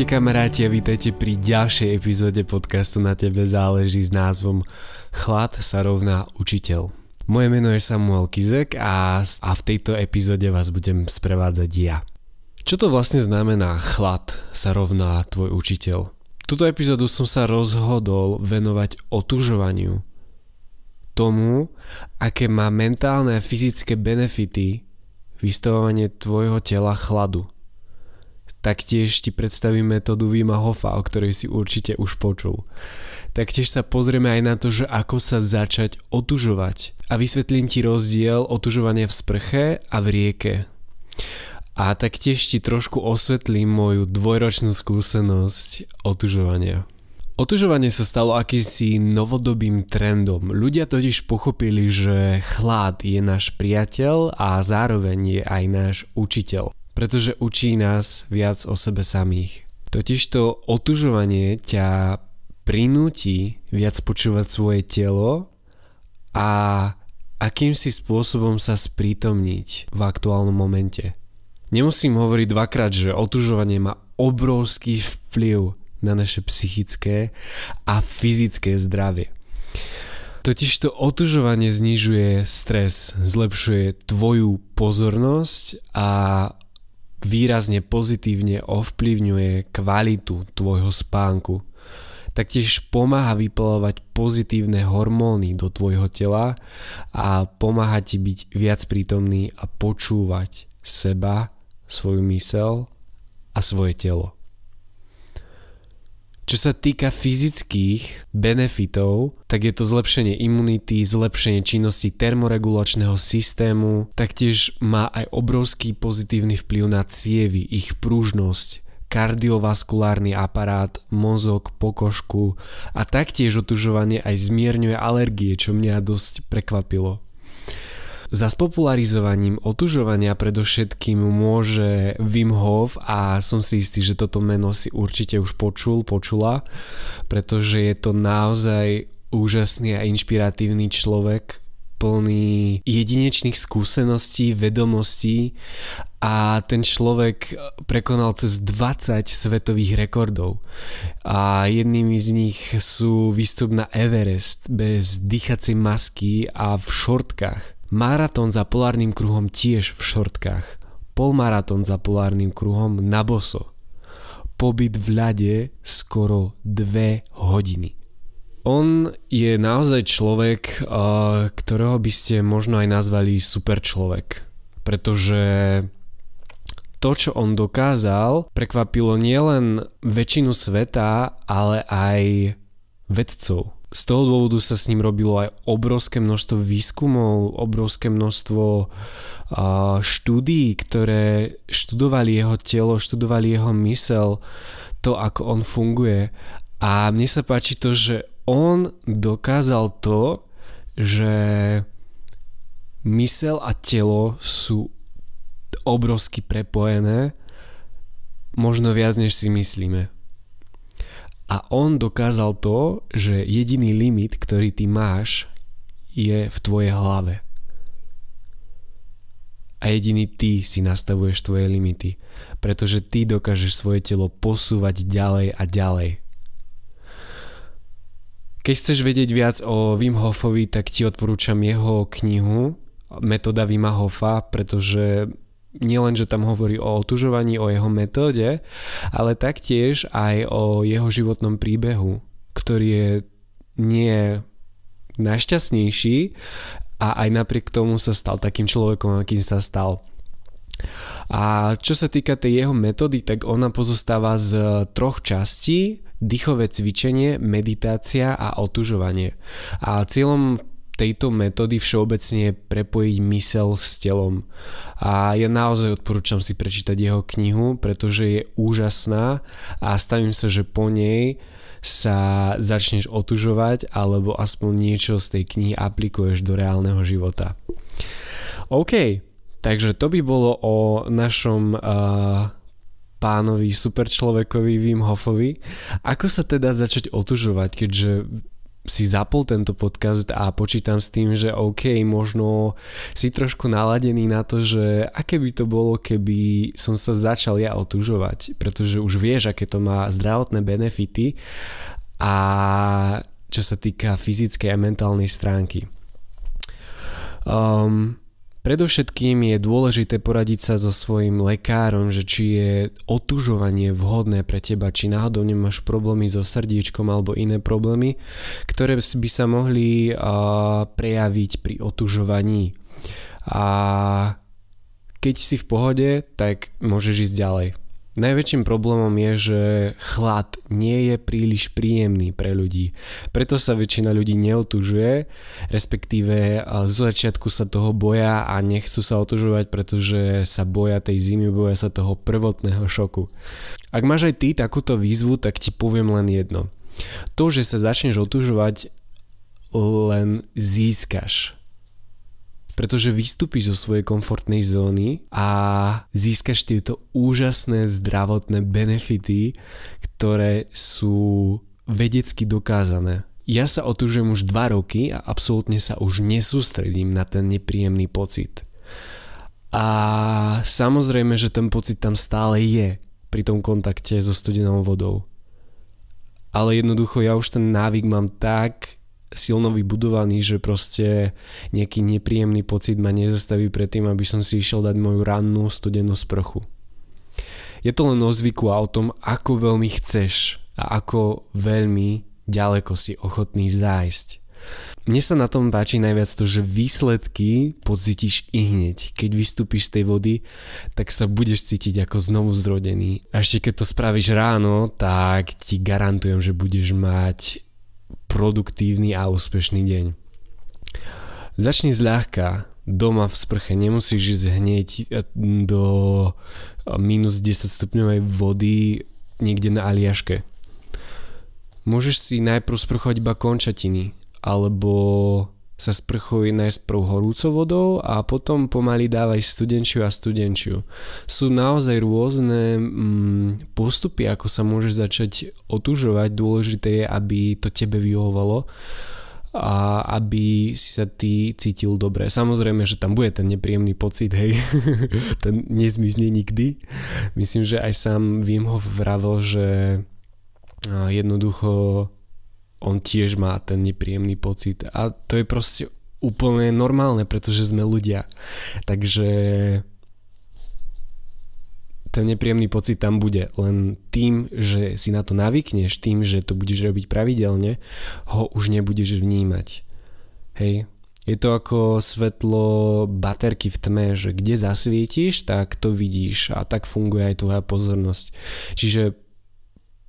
Ahojte kamaráti a vítajte pri ďalšej epizóde podcastu Na tebe záleží s názvom Chlad sa rovná učiteľ. Moje meno je Samuel Kizek a, a v tejto epizóde vás budem sprevádzať ja. Čo to vlastne znamená chlad sa rovná tvoj učiteľ? Tuto epizódu som sa rozhodol venovať otužovaniu. Tomu, aké má mentálne a fyzické benefity vystavovanie tvojho tela chladu Taktiež ti predstavím metódu Vima Hofa, o ktorej si určite už počul. Taktiež sa pozrieme aj na to, že ako sa začať otužovať. A vysvetlím ti rozdiel otužovania v sprche a v rieke. A taktiež ti trošku osvetlím moju dvojročnú skúsenosť otužovania. Otužovanie sa stalo akýsi novodobým trendom. Ľudia totiž pochopili, že chlad je náš priateľ a zároveň je aj náš učiteľ pretože učí nás viac o sebe samých. Totižto otužovanie ťa prinúti viac počúvať svoje telo a akýmsi spôsobom sa sprítomniť v aktuálnom momente. Nemusím hovoriť dvakrát, že otužovanie má obrovský vplyv na naše psychické a fyzické zdravie. Totiž to otužovanie znižuje stres, zlepšuje tvoju pozornosť a výrazne pozitívne ovplyvňuje kvalitu tvojho spánku. Taktiež pomáha vyplovať pozitívne hormóny do tvojho tela a pomáha ti byť viac prítomný a počúvať seba, svoju mysel a svoje telo. Čo sa týka fyzických benefitov, tak je to zlepšenie imunity, zlepšenie činnosti termoregulačného systému, taktiež má aj obrovský pozitívny vplyv na cievy, ich pružnosť, kardiovaskulárny aparát, mozog, pokožku a taktiež otužovanie aj zmierňuje alergie, čo mňa dosť prekvapilo. Za spopularizovaním otužovania predovšetkým môže Wim Hof a som si istý, že toto meno si určite už počul, počula, pretože je to naozaj úžasný a inšpiratívny človek, plný jedinečných skúseností, vedomostí a ten človek prekonal cez 20 svetových rekordov. A jednými z nich sú výstup na Everest bez dýchacej masky a v šortkách. Maratón za polárnym kruhom tiež v šortkách. Polmaratón za polárnym kruhom na boso. Pobyt v ľade skoro dve hodiny. On je naozaj človek, ktorého by ste možno aj nazvali super človek. Pretože to, čo on dokázal, prekvapilo nielen väčšinu sveta, ale aj vedcov z toho dôvodu sa s ním robilo aj obrovské množstvo výskumov, obrovské množstvo štúdií, ktoré študovali jeho telo, študovali jeho mysel, to ako on funguje. A mne sa páči to, že on dokázal to, že mysel a telo sú obrovsky prepojené, možno viac než si myslíme. A on dokázal to, že jediný limit, ktorý ty máš, je v tvojej hlave. A jediný ty si nastavuješ tvoje limity, pretože ty dokážeš svoje telo posúvať ďalej a ďalej. Keď chceš vedieť viac o Wim Hofovi, tak ti odporúčam jeho knihu Metoda Wima Hofa, pretože nielen, že tam hovorí o otužovaní, o jeho metóde, ale taktiež aj o jeho životnom príbehu, ktorý je nie najšťastnejší a aj napriek tomu sa stal takým človekom, akým sa stal. A čo sa týka tej jeho metódy, tak ona pozostáva z troch častí, dýchové cvičenie, meditácia a otužovanie. A cieľom tejto metódy všeobecne prepojiť mysel s telom. A ja naozaj odporúčam si prečítať jeho knihu, pretože je úžasná a stavím sa, že po nej sa začneš otužovať alebo aspoň niečo z tej knihy aplikuješ do reálneho života. OK, takže to by bolo o našom uh, pánovi superčlovekovi Wim Hofovi. Ako sa teda začať otužovať, keďže si zapol tento podcast a počítam s tým, že OK, možno si trošku naladený na to, že aké by to bolo, keby som sa začal ja otužovať, pretože už vieš, aké to má zdravotné benefity a čo sa týka fyzickej a mentálnej stránky. Um, Predovšetkým je dôležité poradiť sa so svojím lekárom, že či je otužovanie vhodné pre teba, či náhodou nemáš problémy so srdiečkom alebo iné problémy, ktoré by sa mohli prejaviť pri otužovaní. A keď si v pohode, tak môžeš ísť ďalej. Najväčším problémom je, že chlad nie je príliš príjemný pre ľudí. Preto sa väčšina ľudí neotužuje, respektíve zo začiatku sa toho boja a nechcú sa otužovať, pretože sa boja tej zimy, boja sa toho prvotného šoku. Ak máš aj ty takúto výzvu, tak ti poviem len jedno. To, že sa začneš otužovať, len získaš pretože vystúpiš zo svojej komfortnej zóny a získaš tieto úžasné zdravotné benefity, ktoré sú vedecky dokázané. Ja sa otužujem už 2 roky a absolútne sa už nesústredím na ten nepríjemný pocit. A samozrejme, že ten pocit tam stále je pri tom kontakte so studenou vodou. Ale jednoducho ja už ten návyk mám tak silno vybudovaný, že proste nejaký nepríjemný pocit ma nezastaví pred tým, aby som si išiel dať moju rannú studenú sprchu. Je to len o zvyku a o tom, ako veľmi chceš a ako veľmi ďaleko si ochotný zájsť. Mne sa na tom páči najviac to, že výsledky pocítiš i hneď. Keď vystúpiš z tej vody, tak sa budeš cítiť ako znovu zrodený. A ešte keď to spravíš ráno, tak ti garantujem, že budeš mať produktívny a úspešný deň. Začni zľahka, doma v sprche, nemusíš ísť hneď eh, do eh, minus 10 stupňovej vody niekde na Aliaške. Môžeš si najprv sprchovať iba končatiny, alebo sa sprchuj najprv horúcou vodou a potom pomaly dávaj studenčiu a studenčiu. Sú naozaj rôzne mm, postupy, ako sa môžeš začať otužovať. Dôležité je, aby to tebe vyhovovalo a aby si sa ty cítil dobre. Samozrejme, že tam bude ten nepríjemný pocit, hej, ten nezmizne nikdy. Myslím, že aj sám Wim Hof vravel, že jednoducho on tiež má ten nepríjemný pocit a to je proste úplne normálne, pretože sme ľudia. Takže ten nepríjemný pocit tam bude. Len tým, že si na to navykneš, tým, že to budeš robiť pravidelne, ho už nebudeš vnímať. Hej? Je to ako svetlo baterky v tme, že kde zasvietiš, tak to vidíš a tak funguje aj tvoja pozornosť. Čiže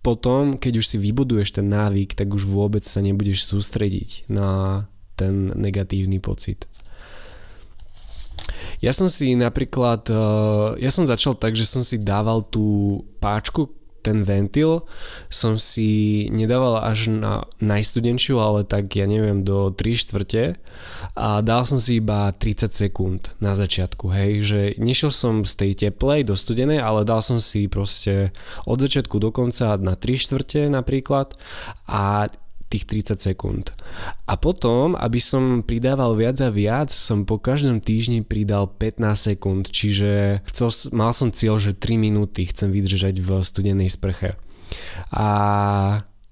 potom, keď už si vybuduješ ten návyk, tak už vôbec sa nebudeš sústrediť na ten negatívny pocit. Ja som si napríklad, eh, ja som začal tak, že som si dával tú páčku, ten ventil som si nedával až na najstudenčiu, ale tak ja neviem do 3 štvrte. A dal som si iba 30 sekúnd na začiatku, hej, že nešiel som z tej teplej do studenej, ale dal som si proste od začiatku do konca na 3 štvrte napríklad. A tých 30 sekúnd. A potom, aby som pridával viac a viac, som po každom týždni pridal 15 sekúnd, čiže chcel, mal som cieľ, že 3 minúty chcem vydržať v studenej sprche. A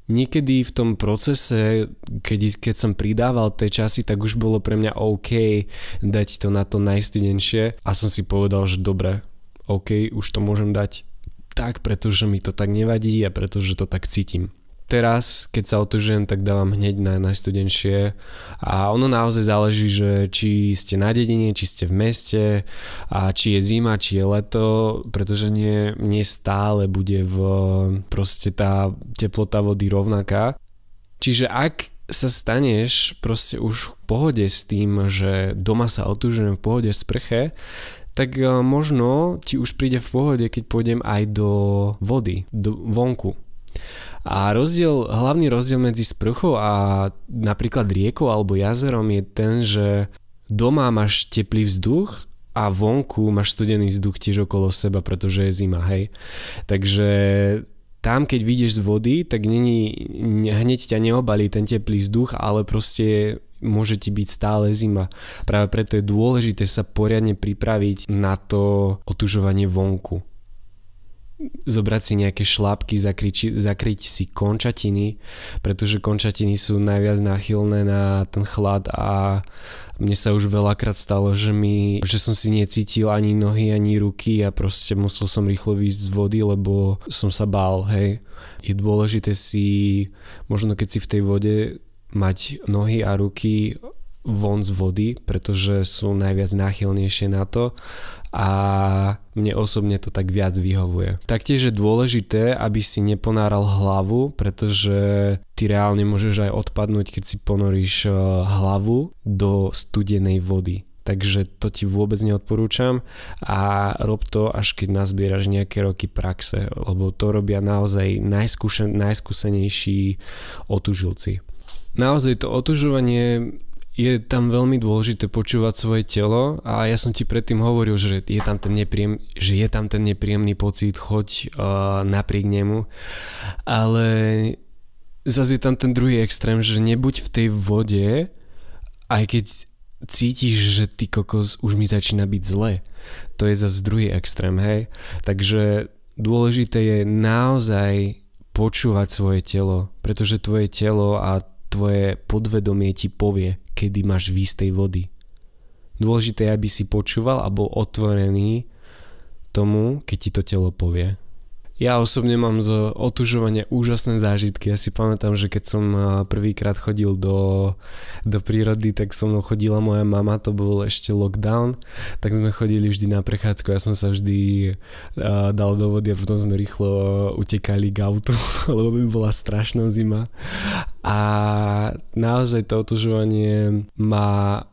niekedy v tom procese, keď, keď som pridával tie časy, tak už bolo pre mňa OK dať to na to najstudenšie a som si povedal, že dobre, OK, už to môžem dať tak, pretože mi to tak nevadí a pretože to tak cítim teraz, keď sa otužujem, tak dávam hneď na najstudenšie a ono naozaj záleží, že či ste na dedine, či ste v meste a či je zima, či je leto, pretože nie, nie stále bude v, proste tá teplota vody rovnaká. Čiže ak sa staneš proste už v pohode s tým, že doma sa otužujem v pohode v sprche, tak e, možno ti už príde v pohode, keď pôjdem aj do vody, do vonku. A rozdiel, hlavný rozdiel medzi sprchou a napríklad riekou alebo jazerom je ten, že doma máš teplý vzduch a vonku máš studený vzduch tiež okolo seba, pretože je zima, hej. Takže tam, keď vyjdeš z vody, tak není, hneď ťa neobalí ten teplý vzduch, ale proste môže ti byť stále zima. Práve preto je dôležité sa poriadne pripraviť na to otužovanie vonku zobrať si nejaké šlápky, zakryť, zakryť si končatiny, pretože končatiny sú najviac náchylné na ten chlad a mne sa už veľakrát stalo, že, mi, že som si necítil ani nohy, ani ruky a proste musel som rýchlo výjsť z vody, lebo som sa bál, hej. Je dôležité si, možno keď si v tej vode mať nohy a ruky von z vody, pretože sú najviac náchylnejšie na to a mne osobne to tak viac vyhovuje. Taktiež je dôležité, aby si neponáral hlavu, pretože ty reálne môžeš aj odpadnúť, keď si ponoríš eh, hlavu do studenej vody takže to ti vôbec neodporúčam a rob to až keď nazbieraš nejaké roky praxe, lebo to robia naozaj najskúšen, najskúsenejší otužilci. Naozaj to otužovanie je tam veľmi dôležité počúvať svoje telo a ja som ti predtým hovoril, že je tam ten, nepríjem, že je tam ten nepríjemný pocit, choď uh, napriek nemu, ale zase je tam ten druhý extrém, že nebuď v tej vode, aj keď cítiš, že ty kokos už mi začína byť zle. To je zase druhý extrém, hej. Takže dôležité je naozaj počúvať svoje telo, pretože tvoje telo a tvoje podvedomie ti povie, kedy máš výsť tej vody. Dôležité je, aby si počúval a bol otvorený tomu, keď ti to telo povie. Ja osobne mám zo otužovania úžasné zážitky. Ja si pamätám, že keď som prvýkrát chodil do, do prírody, tak so mnou chodila moja mama, to bol ešte lockdown, tak sme chodili vždy na prechádzku. Ja som sa vždy uh, dal do vody a potom sme rýchlo utekali k autu, lebo by bola strašná zima. A naozaj to otužovanie má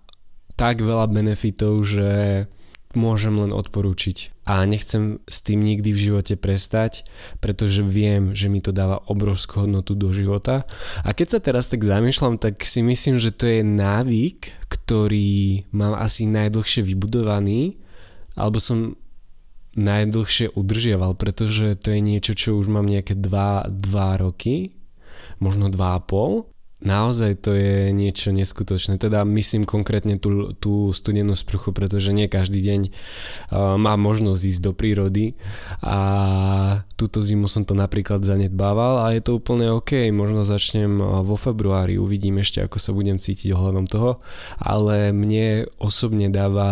tak veľa benefitov, že môžem len odporúčiť. A nechcem s tým nikdy v živote prestať, pretože viem, že mi to dáva obrovskú hodnotu do života. A keď sa teraz tak zamýšľam, tak si myslím, že to je návyk, ktorý mám asi najdlhšie vybudovaný, alebo som najdlhšie udržiaval, pretože to je niečo, čo už mám nejaké 2, 2 roky, možno 2,5 Naozaj to je niečo neskutočné. Teda myslím konkrétne tú, tú studenú sprchu, pretože nie každý deň uh, má možnosť ísť do prírody a túto zimu som to napríklad zanedbával a je to úplne OK. Možno začnem vo februári, uvidím ešte ako sa budem cítiť ohľadom toho, ale mne osobne dáva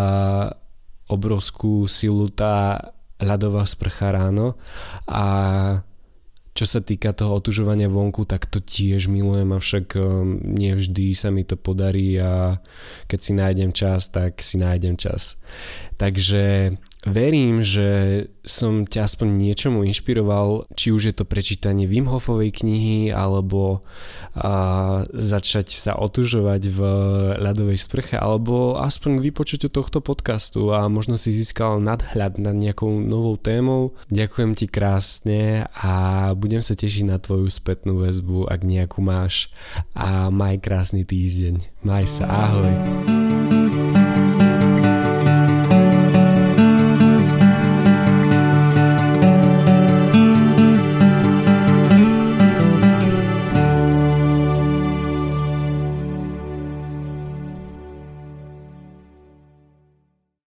obrovskú silu tá ľadová sprcha ráno a čo sa týka toho otužovania vonku, tak to tiež milujem, avšak um, nevždy sa mi to podarí a keď si nájdem čas, tak si nájdem čas. Takže Verím, že som ťa aspoň niečomu inšpiroval, či už je to prečítanie Wim Hofovej knihy, alebo a, začať sa otužovať v ľadovej sprche, alebo aspoň k vypočutiu tohto podcastu a možno si získal nadhľad nad nejakou novou témou. Ďakujem ti krásne a budem sa tešiť na tvoju spätnú väzbu, ak nejakú máš a maj krásny týždeň. Maj sa, ahoj.